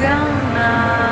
Let